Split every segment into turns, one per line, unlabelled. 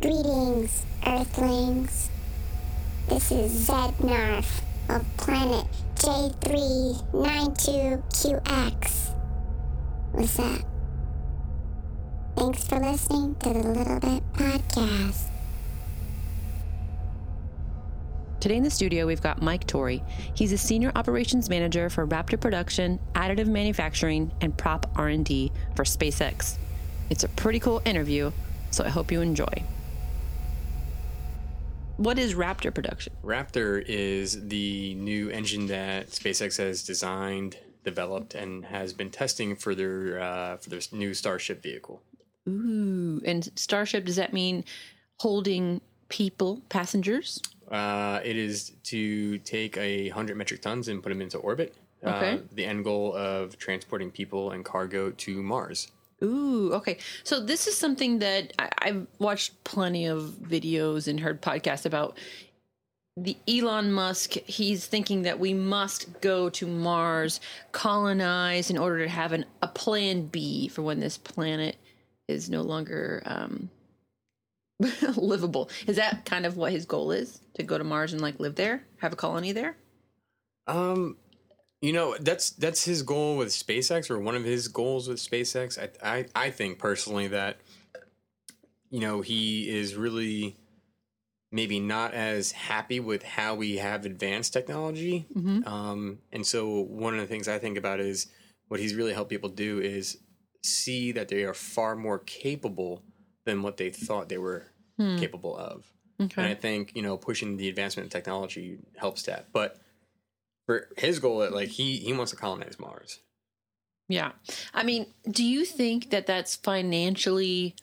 Greetings, Earthlings. This is Zednarf of planet J392QX. What's up? Thanks for listening to the Little Bit Podcast.
Today in the studio, we've got Mike Torrey. He's a senior operations manager for Raptor Production, additive manufacturing, and prop R&D for SpaceX. It's a pretty cool interview, so I hope you enjoy. What is Raptor Production?
Raptor is the new engine that SpaceX has designed, developed, and has been testing for their uh, for their new Starship vehicle.
Ooh, and Starship does that mean holding people, passengers?
Uh, it is to take a hundred metric tons and put them into orbit.
Okay.
Uh, the end goal of transporting people and cargo to Mars.
Ooh, okay. So this is something that I, I've watched plenty of videos and heard podcasts about. The Elon Musk, he's thinking that we must go to Mars, colonize in order to have an, a plan B for when this planet is no longer um, livable. Is that kind of what his goal is? To go to Mars and like live there, have a colony there?
Um, you know that's that's his goal with SpaceX, or one of his goals with SpaceX. I I, I think personally that you know he is really maybe not as happy with how we have advanced technology.
Mm-hmm.
Um, and so one of the things I think about is what he's really helped people do is see that they are far more capable than what they thought they were
Hmm.
capable of. And I think, you know, pushing the advancement in technology helps that. But for his goal, like he he wants to colonize Mars.
Yeah. I mean, do you think that that's financially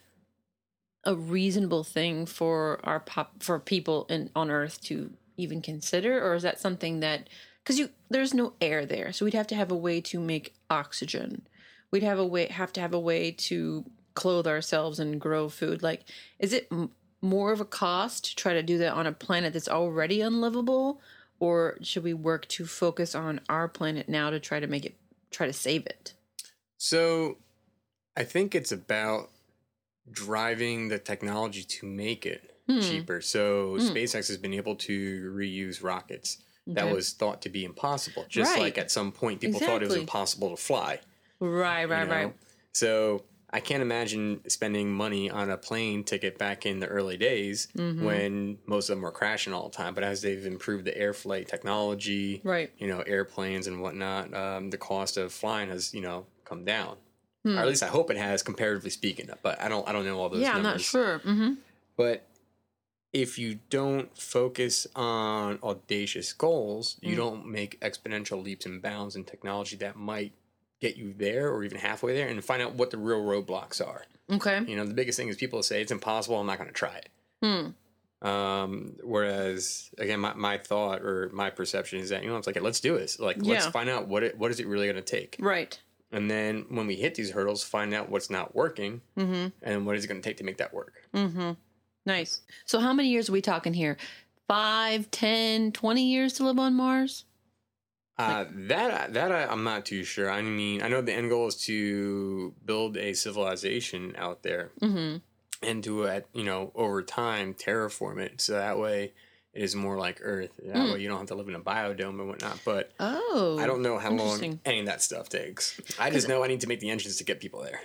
a reasonable thing for our pop for people in on earth to even consider or is that something that cuz you there's no air there. So we'd have to have a way to make oxygen. We'd have a way have to have a way to clothe ourselves and grow food. Like is it m- more of a cost to try to do that on a planet that's already unlivable or should we work to focus on our planet now to try to make it try to save it?
So I think it's about driving the technology to make it
Hmm.
cheaper. So
Hmm.
SpaceX has been able to reuse rockets that
Okay.
was thought to be impossible. Just
Right.
like at some point people thought it was impossible to fly.
Right,
you
right,
know?
right.
So I can't imagine spending money on a plane ticket back in the early days
Mhm.
when most of them were crashing all the time. But as they've improved the air flight technology,
Right.
you know, airplanes and whatnot, um, the cost of flying has, you know, come down.
Hmm.
Or at least I hope it has, comparatively speaking. But I don't, I don't know all those.
Yeah, I'm not
numbers.
sure. hmm
But if you don't focus on audacious goals, you
Mm.
don't make exponential leaps and bounds in technology that might get you there or even halfway there and find out what the real roadblocks are.
Okay.
You know, the biggest thing is people say it's impossible, I'm not going to try it.
Hmm.
Um, whereas again, my, my thought or my perception is that, you know, it's like, let's do this. Like, let's find out what it, what is it really going to take?
Right.
And then when we hit these hurdles, find out what's not working
Mm-hmm.
and what is it going to take to make that work.
Mm-hmm. Nice. So how many years are we talking here? Five, ten, twenty years to live on Mars?
Uh, that that I, I'm not too sure. I mean, I know the end goal is to build a civilization out there
Mm-hmm.
and to, uh, you know, over time terraform it so that way it is more like Earth. That
Hmm.
way you don't have to live in a biodome and whatnot. But
Oh.
I don't know how long any of that stuff takes. I just know I need to make the engines to get people there.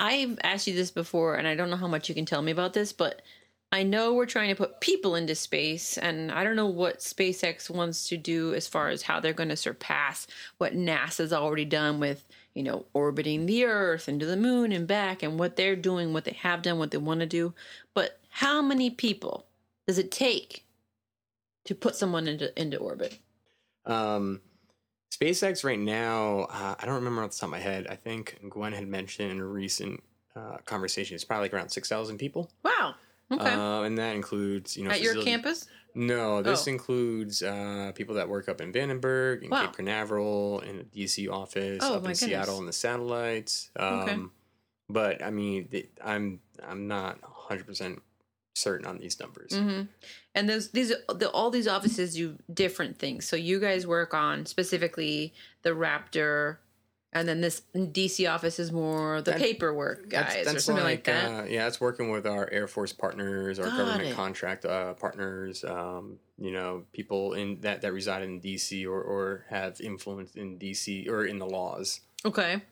I've asked you this before, and I don't know how much you can tell me about this, but I know we're trying to put people into space, and I don't know what SpaceX wants to do as far as how they're going to surpass what NASA's already done with, you know, orbiting the Earth and to the moon and back, and what they're doing, what they have done, what they want to do. But how many people does it take to put someone into into orbit?
Um, SpaceX right now, uh, I don't remember off the top of my head. I think Gwynne had mentioned in a recent uh, conversation, it's probably like around 6,000 people.
Wow. Okay.
Uh, and that includes, you know,
At your campus?
No, this
Oh.
includes uh, people that work up in Vandenberg, in
Wow.
Cape Canaveral, in the DC office,
Oh,
up in Seattle,
goodness.
in the satellites. Um,
Okay.
But I mean, I'm I'm not 100 percent certain on these numbers.
hmm And those these the, all these offices do different things. So you guys work on specifically the Raptor and then this DC office is more the
That-
paperwork guys or something like, that.
Uh, yeah, it's working with our Air Force partners, our
Got
government
it.
contract uh, partners. Um, you know, people in that that reside in DC or or have influence in DC or in the laws.
Okay.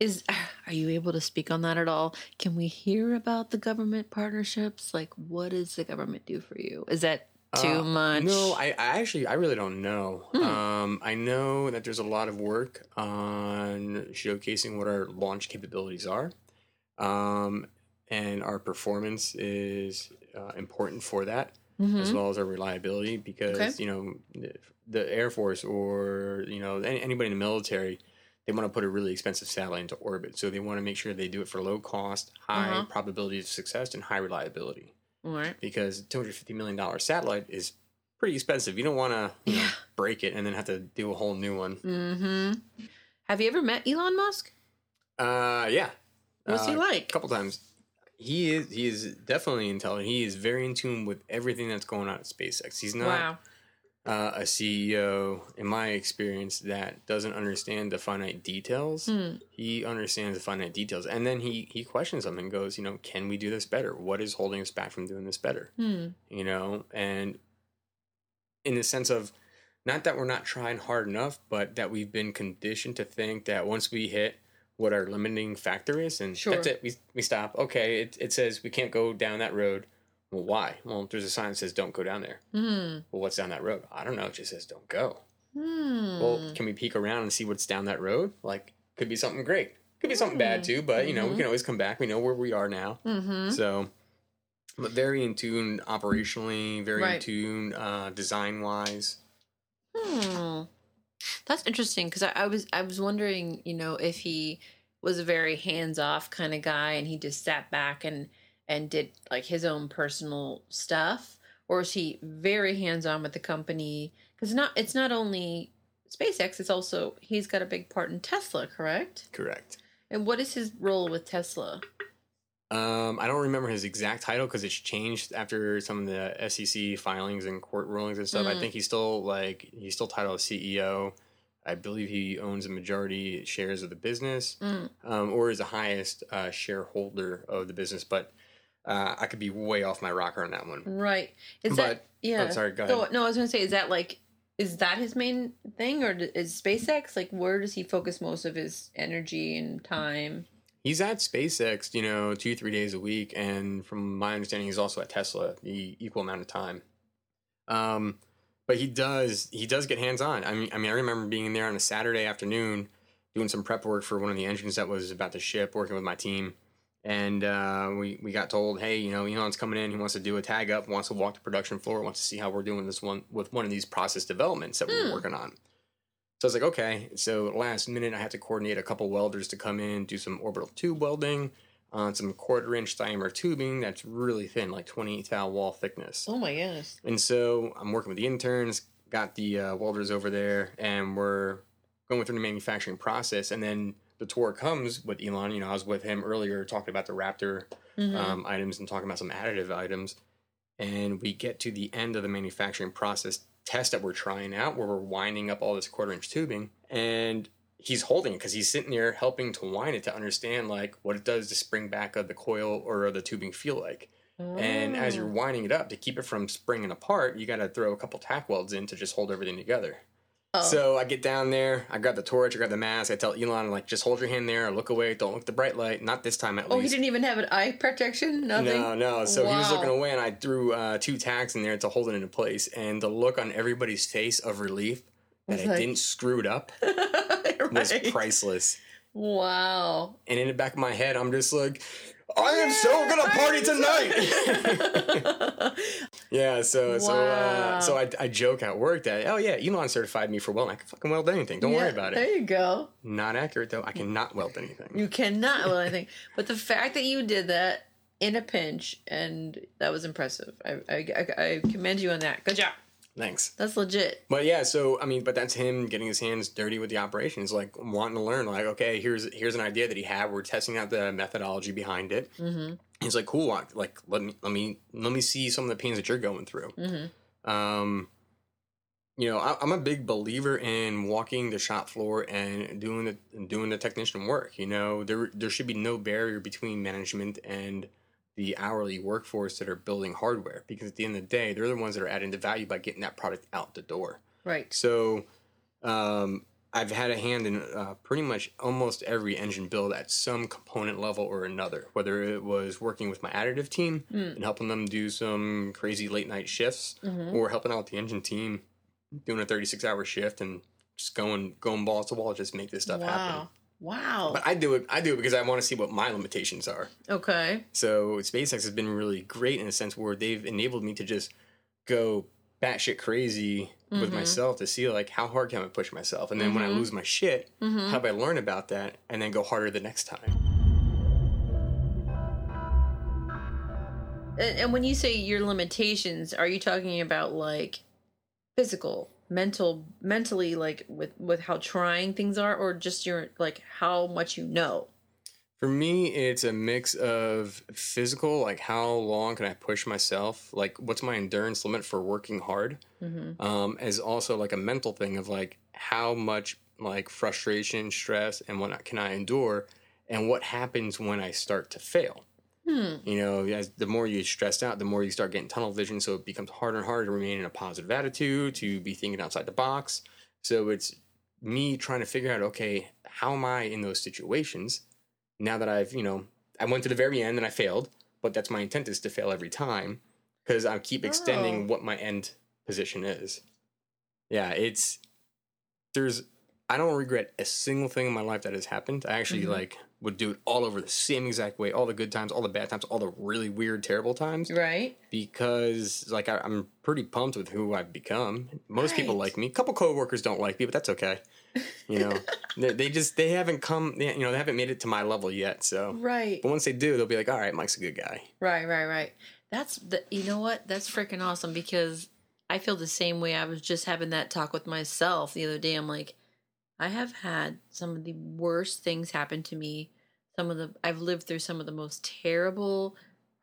Is are you able to speak on that at all? Can we hear about the government partnerships? Like, what does the government do for you? Is that too
Uh,
much?
No, I, I actually I really don't know.
Hmm.
Um, I know that there's a lot of work on showcasing what our launch capabilities are, um, and our performance is uh, important for that
Mhm.
as well as our reliability because
Okay.
you know the, the Air Force or you know any, anybody in the military they want to put a really expensive satellite into orbit so they want to make sure they do it for low cost high
Uh-huh.
probability of success and high reliability
All right.
because $250 million satellite is pretty expensive. You don't want to know,
Yeah.
break it and then have to do a whole new one.
Mm-hmm. Have you ever met Elon Musk?
Uh, yeah.
What's he
Uh,
like?
A couple times. He is he is definitely intelligent. He is very in tune with everything that's going on at SpaceX. He's not
Wow.
Uh, a CEO, in my experience, that doesn't understand the finite details.
Hmm.
He understands the finite details, and then he he questions them and goes, you know, can we do this better? What is holding us back from doing this better?
Hmm.
you know, and in the sense of not that we're not trying hard enough, but that we've been conditioned to think that once we hit what our limiting factor is, and
Sure.
that's it, we, we stop. Okay, it, it says we can't go down that road. Well, why? Well, there's a sign that says don't go down there.
Hmm.
Well, what's down that road? I don't know. It just says don't go.
Hmm.
Well, can we peek around and see what's down that road? Like, could be something great. Could be something bad too, but you know, we
Mhm.
can always come back. We know where we are now.
Mm-hmm.
So, but very in tune operationally, very in tune uh, design wise.
Hmm. That's interesting because I, I was I was wondering, you know, if he was a very hands off kind of guy and he just sat back and and did like his own personal stuff, or is he very hands on with the company? Because not it's not only SpaceX, it's also he's got a big part in Tesla, correct?
Correct.
And what is his role with Tesla?
Um, I don't remember his exact title because it's changed after some of the SEC filings and court rulings and stuff. I
Mm.
think he's still like he's still titled CEO. I believe he owns a majority shares of the business,
Mm.
um, or is the highest uh, shareholder of the business. But uh, I could be way off my rocker on that one.
Right. Is
But-
that yeah?
oh, sorry, go
So,
ahead.
no, I was gonna say, is that like, is that his main thing, or is SpaceX like where does he focus most of his energy and time?
He's at SpaceX, you know, two three days a week, and from my understanding, he's also at Tesla the equal amount of time. Um, but he does he does get hands on. I mean, I mean, I remember being in there on a Saturday afternoon doing some prep work for one of the engines that was about to ship, working with my team, and uh, we we got told, hey, you know, Elon's coming in. He wants to do a tag up, wants to walk the production floor, wants to see how we're doing this one with one of these process developments that
Hmm.
we're working on. So I was like, okay. So last minute, I had to coordinate a couple welders to come in, do some orbital tube welding on some quarter inch diameter tubing that's really thin, like 28 thou wall thickness.
Oh my goodness!
And so I'm working with the interns, got the uh, welders over there, and we're going through the manufacturing process. And then the tour comes with Elon. You know, I was with him earlier talking about the Raptor
Mhm.
um, items and talking about some additive items. And we get to the end of the manufacturing process test that we're trying out where we're winding up all this quarter inch tubing. And he's holding it because he's sitting there helping to wind it to understand like what it does to spring back of the coil or the tubing feel like. And as you're
Oh.
winding it up to keep it from springing apart, you got to throw a couple tack welds in to just hold everything together.
Oh.
So I get down there, I grab the torch, I grab the mask, I tell Elon like just hold your hand there, look away, don't look at the bright light. Not this time at
oh, he didn't even have an eye protection. Nothing.
No, no. So he was looking away, and I threw uh, two tacks in there to hold it into place. And the look on everybody's face of relief that
Was
I didn't screw it up was priceless.
Wow.
And in the back of my head, I'm just like, I am so gonna party tonight. yeah. So so uh, so I, I joke at work that oh yeah, Elon certified me for welding. I can fucking weld anything. Don't worry about it.
There you go.
Not accurate though. I cannot weld anything.
You cannot weld anything. But the fact that you did that in a pinch and that was impressive. I I, I, I commend you on that. Good job.
Thanks.
That's legit.
But yeah, so I mean, but that's him getting his hands dirty with the operations, like wanting to learn. Like, okay, here's here's an idea that he had. We're testing out the methodology behind it.
Mm-hmm.
He's like, cool. Like, let me let me let me see some of the pains that you're going through.
Mm-hmm.
Um, you know, I, I'm a big believer in walking the shop floor and doing the doing the technician work. You know, there there should be no barrier between management and the hourly workforce that are building hardware because at the end of the day, they're the ones that are adding the value by getting that product out the door.
Right.
So, um, I've had a hand in uh, pretty much almost every engine build at some component level or another, whether it was working with my additive team and helping them do some crazy late night shifts, or helping out the engine team doing a 36 hour shift and just going going balls to wall just make this stuff happen.
Wow.
But I do it. I do it because I want to see what my limitations are.
okay.
So SpaceX has been really great in a sense where they've enabled me to just go batshit crazy with mm-hmm. myself to see like how hard can I push myself, and then when I mm-hmm. lose my shit, mm-hmm. how do I learn about that and then go harder the next time?
And, and when you say your limitations, are you talking about like physical, mental, mentally, like with with how trying things are, or just your like how much you know?
For me, it's a mix of physical, like how long can I push myself, like what's my endurance limit for working hard, um, as also like a mental thing of like how much like frustration, stress, and what can I endure, and what happens when I start to fail. You know, as the more you stress out, the more you start getting tunnel vision. So it becomes harder and harder to remain in a positive attitude, to be thinking outside the box. So it's me trying to figure out, okay, how am I in those situations? Now that I've, you know, I went to the very end and I failed, but that's my intent is to fail every time because I keep extending
Oh.
what my end position is. Yeah, it's there's I don't regret a single thing in my life that has happened. I actually
Mhm.
like would do it all over the same exact way, all the good times, all the bad times, all the really weird, terrible times,
Right.
because like I, I'm pretty pumped with who I've become. Most people like me. A couple coworkers don't like me, but that's okay. You know, they, they just they haven't come. You know, they haven't made it to my level yet. So,
Right.
but once they do, they'll be like, "All right, Mike's a good guy."
Right, right, right. That's the you know what? That's freaking awesome because I feel the same way. I was just having that talk with myself the other day. I'm like, I have had some of the worst things happen to me. Some of the I've lived through some of the most terrible,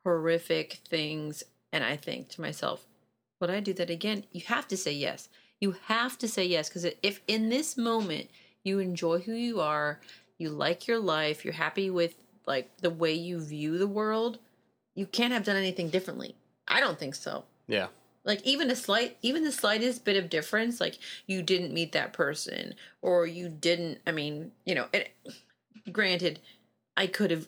horrific things, and I think to myself, would I do that again? You have to say yes. You have to say yes because if in this moment you enjoy who you are, you like your life, you're happy with like the way you view the world, you can't have done anything differently. I don't think so.
Yeah,
Like even a slight, even the slightest bit of difference, like you didn't meet that person or you didn't. I mean, you know, it, granted, I could have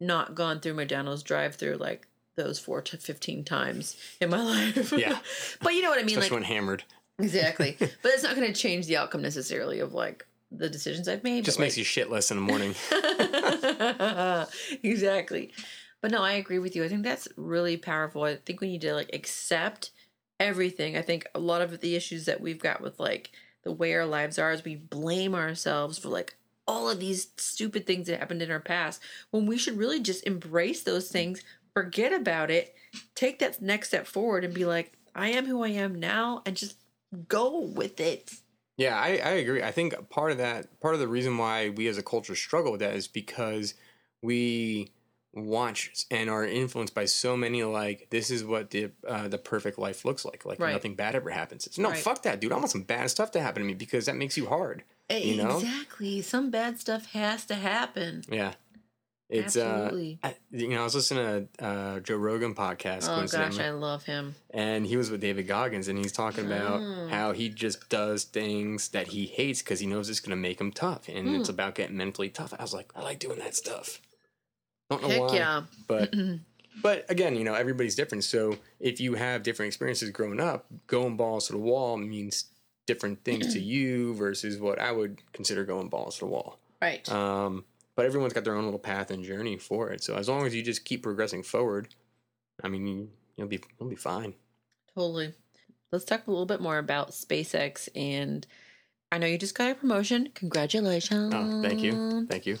not gone through McDonald's drive-through like those four to fifteen times in my life.
Yeah.
but you know what I mean,
especially
like
when hammered.
exactly. but it's not going to change the outcome necessarily of like the decisions I've made.
Just makes you shit less in the morning.
exactly. But no, I agree with you. I think that's really powerful. I think we need to like accept everything. I think a lot of the issues that we've got with like the way our lives are is we blame ourselves for like all of these stupid things that happened in our past when we should really just embrace those things, forget about it, take that next step forward and be like, I am who I am now and just go with it.
Yeah, I, I agree. I think part of that, part of the reason why we as a culture struggle with that is because we watch and are influenced by so many like this is what the uh, the perfect life looks like. Like
Right.
nothing bad ever happens. It's no
Right.
fuck that, dude. I want some bad stuff to happen to me because that makes you hard. You know?
Exactly. Some bad stuff has to happen.
Yeah. It's
Absolutely.
uh, I, you know, I was listening to uh, Joe Rogan podcast,
Oh gosh, I love him.
and he was with David Goggins, and he's talking about
Mm.
how he just does things that he hates because he knows it's going to make him tough, and
Mm.
it's about getting mentally tough. I was like, I like doing that stuff. Don't know
Heck
why,
yeah.
but but again, you know, everybody's different. So if you have different experiences growing up, going balls to the wall means different things to you versus what I would consider going balls to the wall.
Right.
Um, but everyone's got their own little path and journey for it. So as long as you just keep progressing forward, I mean, you, you'll be you'll be fine.
totally. Let's talk a little bit more about SpaceX and I know you just got a promotion. Congratulations.
Oh, thank you, thank you.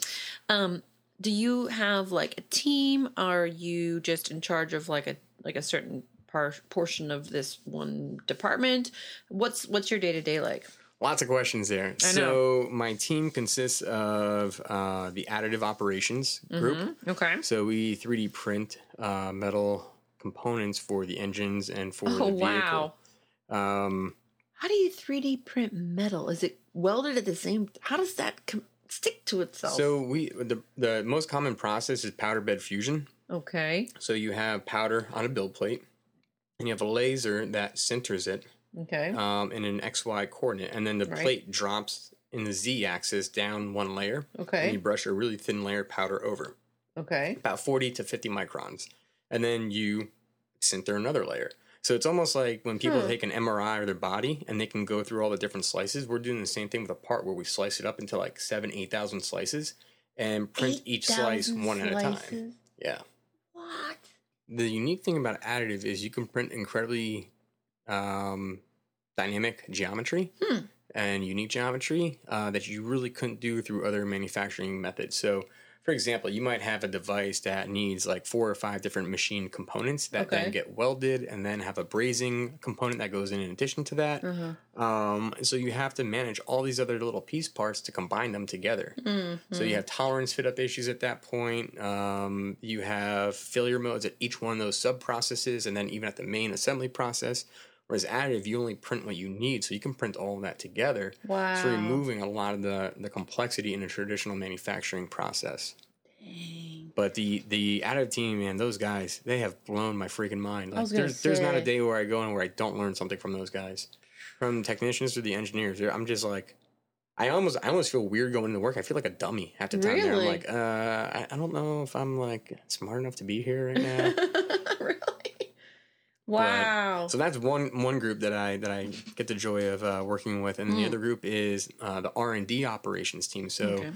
Um, do you have like a team? Are you just in charge of like a like a certain par- portion of this one department? What's what's your day to day like?
Lots of questions there. So my team consists of uh, the additive operations group.
Mhm. Okay.
So we 3D print uh, metal components for the engines and for
Oh
the vehicle.
wow.
Um,
How do you 3D print metal? Is it welded at the same? How does that com- stick to itself?
So we the the most common process is powder bed fusion.
okay,
So you have powder on a build plate, and you have a laser that sinters it
okay,
um, in an XY coordinate, and then the
Right.
plate drops in the Z axis down one layer.
Okay.
And you brush a really thin layer of powder over,
okay.
about 40 to 50 microns. And then you sinter another layer. So it's almost like when people
Hmm.
take an MRI of their body and they can go through all the different slices, we're doing the same thing with a part where we slice it up into like seven, 8,000 slices and print each slice
8,000
one at a time. Yeah.
What?
The unique thing about additive is you can print incredibly um, dynamic geometry
Hmm.
and unique geometry uh, that you really couldn't do through other manufacturing methods. So, for example, you might have a device that needs like four or five different machine components that
Okay.
then get welded and then have a brazing component that goes in in addition to that.
Uh-huh.
Um, so you have to manage all these other little piece parts to combine them together. So
Mm-hmm.
you have tolerance fit up issues at that point. Um, you have failure modes at each one of those sub processes, and then even at the main assembly process. Whereas additive, you only print what you need, so you can print all of that together.
Wow.
So removing a lot of the the complexity in a traditional manufacturing process.
Dang.
But the the additive team, man, those guys, they have blown my freaking mind. Like there's there's not a day where I go in where I don't learn something from those guys. From technicians to the engineers. I'm just like I almost I almost feel weird going to work. I feel like a dummy half the time. There. I'm like, uh, I, I don't know if I'm like smart enough to be here right now.
Wow.
so that's one one group that I that I get the joy of uh, working with, and the
Mm.
other group is uh, the R and D operations team. So
Okay.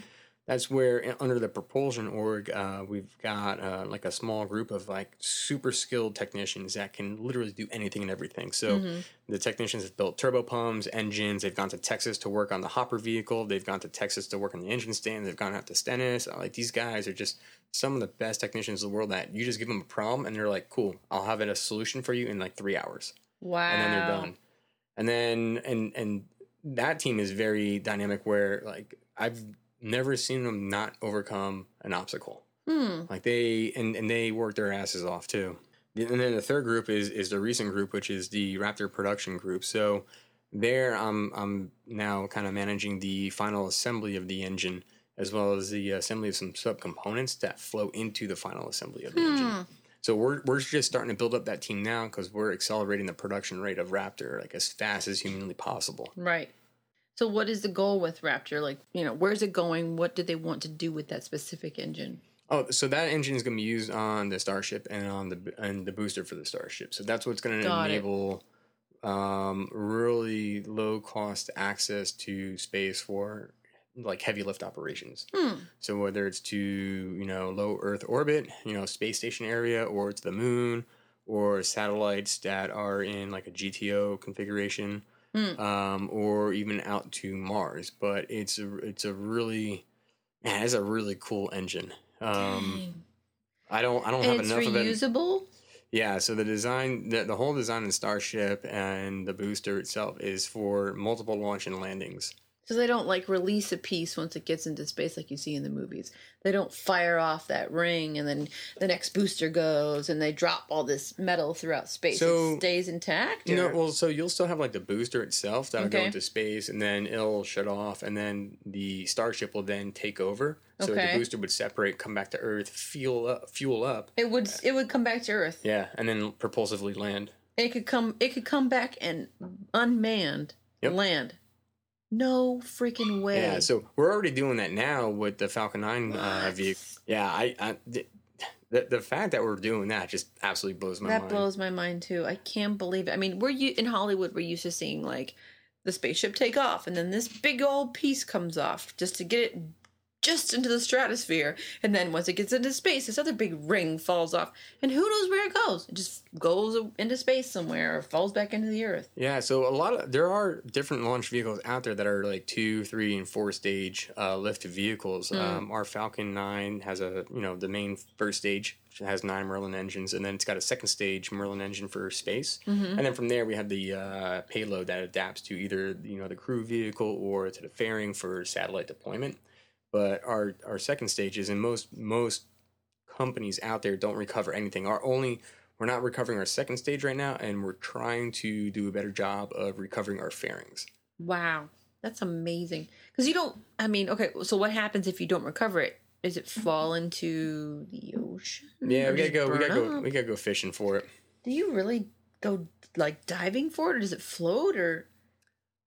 That's where under the propulsion org uh, we've got uh, like a small group of like super skilled technicians that can literally do anything and everything so
Mm-hmm.
the technicians have built turbo pumps engines they've gone to texas to work on the hopper vehicle they've gone to texas to work on the engine stand they've gone out to stennis Uh, like these guys are just some of the best technicians in the world that you just give them a problem and they're like cool i'll have it a solution for you in like three hours
wow.
and then they're done. And then and and that team is very dynamic where like I've never seen them not overcome an obstacle.
Hmm.
Like they and and they work their asses off too. And then the third group is is the recent group, which is the Raptor production group. So there, I'm I'm now kind of managing the final assembly of the engine, as well as the assembly of some subcomponents that flow into the final assembly of the
Hmm.
engine. So we're we're just starting to build up that team now because we're accelerating the production rate of Raptor like as fast as humanly possible.
Right. So, what is the goal with Raptor? Like, you know, where's it going? What do they want to do with that specific engine?
Oh, so that engine is going to be used on the Starship and on the and the booster for the Starship. So that's what's going to enable um, really low cost access to space for like heavy lift operations.
Hmm.
So whether it's to you know low Earth orbit, you know space station area, or to the moon, or satellites that are in like a GTO configuration,
Hmm.
um, or even out to Mars. But it's a it's a really man, it's a really cool engine. Um. I don't I don't
and
have
it's
enough of it.
reusable.
Yeah, so the design, the, the whole design the Starship and the booster itself is for multiple launch and landings.
So they don't like release a piece once it gets into space like you see in the movies. They don't fire off that ring and then the next booster goes and they drop all this metal throughout space.
So-
it stays intact.
You know, well, so you'll still have like the booster itself that'll go into space, and then it'll shut off, and then the Starship will then take over. So
Okay.
the booster would separate, come back to Earth, fuel up, fuel up,
it would it would come back to Earth.
yeah, and then propulsively land.
It could come it could come back and unmanned
Yep.
land. No freaking way.
Yeah, so we're already doing that now with the Falcon Nine uh,
What?
vehicle. Yeah, I, I the, the the fact that we're doing that just absolutely blows my
that
mind.
That blows my mind too. I can't believe it. I mean, we're you in Hollywood. We're used to seeing like the spaceship take off, and then this big old piece comes off just to get it just into the stratosphere, and then once it gets into space, this other big ring falls off, and who knows where it goes? It just goes into space somewhere or falls back into the Earth.
Yeah, so a lot of there are different launch vehicles out there that are like two, three, and four stage uh, lift vehicles.
Mm.
Um, our Falcon Nine has a you know the main first stage which has nine Merlin engines, and then it's got a second stage Merlin engine for space,
Mm-hmm.
and then from there we have the uh, payload that adapts to either you know the crew vehicle or to the fairing for satellite deployment. But our our second stage is, and most most companies out there don't recover anything. Our only we're not recovering our second stage right now, and we're trying to do a better job of recovering our fairings.
Wow, that's amazing. Because you don't. I mean, okay. So what happens if you don't recover it? Does it fall into the ocean?
Yeah, we gotta go. We gotta go.
up?
We gotta go fishing for it.
Do you really go like diving for it, or does it float, or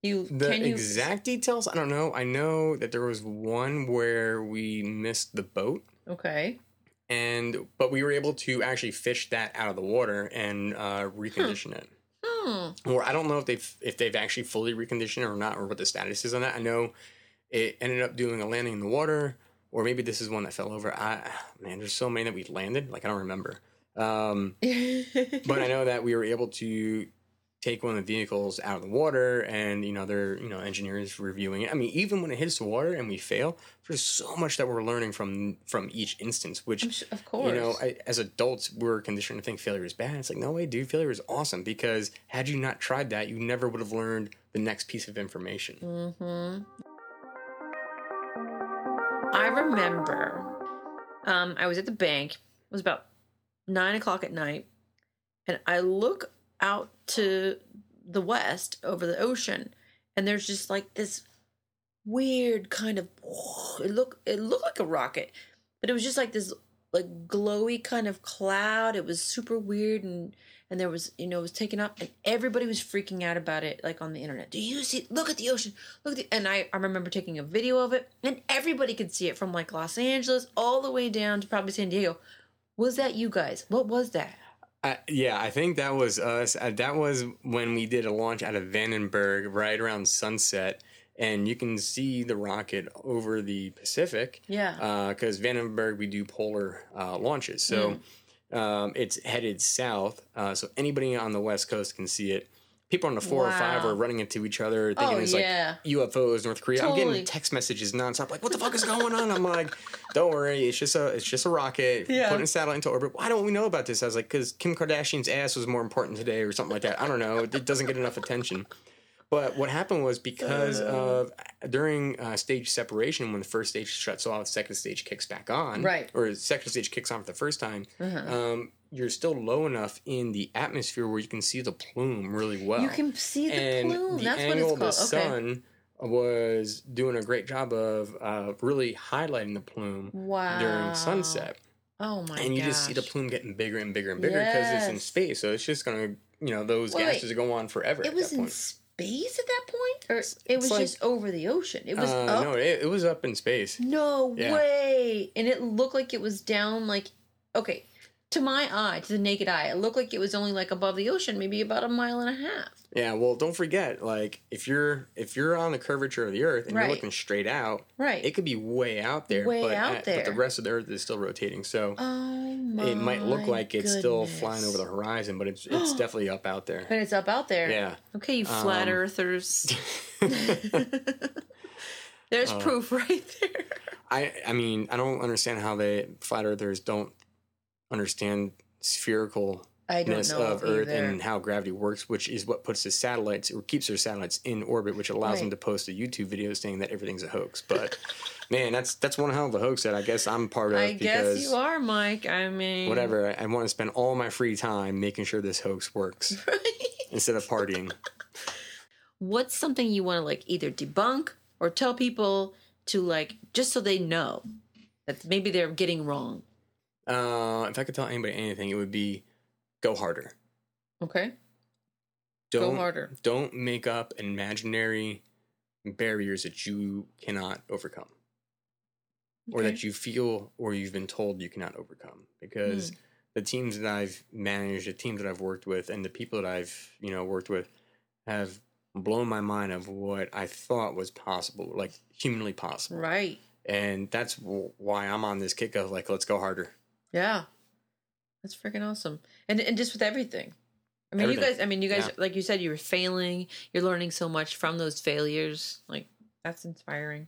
you
The
can you?
exact details, I don't know. I know that there was one where we missed the boat,
okay.
and but we were able to actually fish that out of the water and uh, recondition it.
Hmm.
Or I don't know if they've if they've actually fully reconditioned it or not, or what the status is on that. I know it ended up doing a landing in the water, or maybe this is one that fell over. I man, there's so many that we landed, like I don't remember. Um, but I know that we were able to take one of the vehicles out of the water and you know they're you know engineers reviewing it i mean even when it hits the water and we fail there's so much that we're learning from from each instance which
of course.
you know I, as adults we're conditioned to think failure is bad it's like no way dude failure is awesome because had you not tried that you never would have learned the next piece of information
hmm I remember um, I was at the bank. It was about nine o'clock at night, and I look out to the west over the ocean, and there's just like this weird kind of it look it looked like a rocket, but it was just like this like glowy kind of cloud. It was super weird and and there was you know it was taken up and everybody was freaking out about it like on the internet. Do you see? Look at the ocean. Look at the and I I remember taking a video of it and everybody could see it from like Los Angeles all the way down to probably San Diego. Was that you guys? What was that?
I, yeah, I think that was us. Uh, that was when we did a launch out of Vandenberg right around sunset, and you can see the rocket over the Pacific.
Yeah.
Because Vandenberg, we do polar uh, launches, so um, it's headed south. Uh, so anybody on the west coast can see it. People on the four or five
Wow.
are running into each other, thinking
Oh,
it's
yeah.
like UFOs, North Korea. I'm getting text messages nonstop, like, "What the fuck is going on?" I'm like, "Don't worry, it's just a, it's just a rocket
Yeah.
putting a satellite into orbit." Why don't we know about this? I was like, "Cause Kim Kardashian's ass was more important today, or something like that." I don't know. It doesn't get enough attention. But what happened was because of during uh, stage separation, when the first stage shuts off, the second stage kicks back on,
Right.
Or the second stage kicks on for the first time. Um, you're still low enough in the atmosphere where you can see the plume really well.
you can see the
and
plume.
the
That's what
angle
it's
of the
called. Okay.
sun was doing a great job of uh, really highlighting the plume
Wow.
during sunset
Oh my god.
and you just see the plume getting bigger and bigger and bigger because it's in space so it's just gonna you know those
Wait, wait.
gases go on forever
It
at
was
that
in space at that point, or it was
like-
just over the ocean. It was
uh,
up.
no it, it was up in space
No
Yeah.
way! And it looked like it was down, like okay, to my eye, to the naked eye, it looked like it was only like above the ocean, maybe about a mile and a half.
yeah well don't forget like if you're if you're on the curvature of the earth and
Right.
you're looking straight out
Right.
it could be way out there
Way
but,
out
uh, but the rest of the earth is still rotating so
oh
it might look like it's still flying over the horizon but it's it's definitely up out there
But it's up out there.
yeah
Okay, you flat
Um,
earthers. There's
Uh,
proof right there.
I I mean I don't understand how they flat earthers don't understand spherical
I don't know
of Earth
either.
and how gravity works, which is what puts the satellites or keeps their satellites in orbit, which allows them to post a YouTube video saying that everything's a hoax. But man, that's that's one hell of a hoax that I guess I'm part of
I guess you are, Mike. I mean,
whatever. I, I want to spend all my free time making sure this hoax works instead of partying.
What's something you want to like either debunk or tell people to like just so they know that maybe they're getting wrong?
Uh, if I could tell anybody anything, it would be go harder.
Okay,
Don't
go harder.
don't make up imaginary barriers that you cannot overcome or that you feel or you've been told you cannot overcome because
Hmm.
the teams that I've managed, the teams that I've worked with and the people that I've, you know, worked with have blown my mind of what I thought was possible, like humanly possible.
Right.
And that's why I'm on this kick of like let's go harder.
Yeah. That's freaking awesome. And and just with everything. I mean, you guys, I mean, you guys,
Yeah.
like you said, you were failing. You're learning so much from those failures. Like, that's inspiring.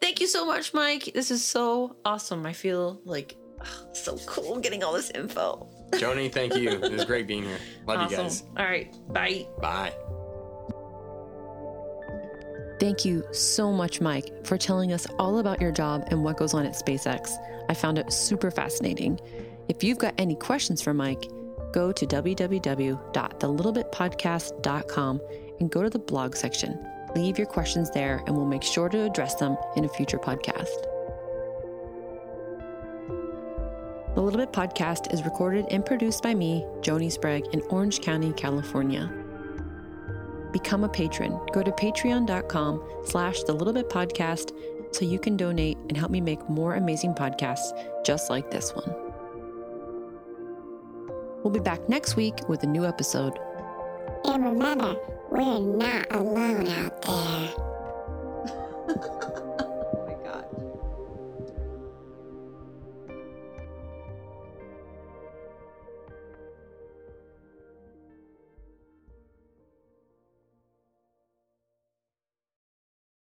Thank you so much, Mike. This is so awesome. I feel like ah, so cool getting all this info.
Joni, thank you. It was great being here. Love
awesome.
you guys.
All right. Bye.
Bye.
Thank you so much, Mike, for telling us all about your job and what goes on at SpaceX. I found it super fascinating. If you've got any questions for Mike, go to www.thelittlebitpodcast.com and go to the blog section. Leave your questions there, and we'll make sure to address them in a future podcast. The Little Bit Podcast is recorded and produced by me, Joni Sprague, in Orange County, California. Become a patron. Go to patreon.com slash the little bit podcast so you can donate and help me make more amazing podcasts just like this one. We'll be back next week with a new episode.
And remember, we're not alone out there.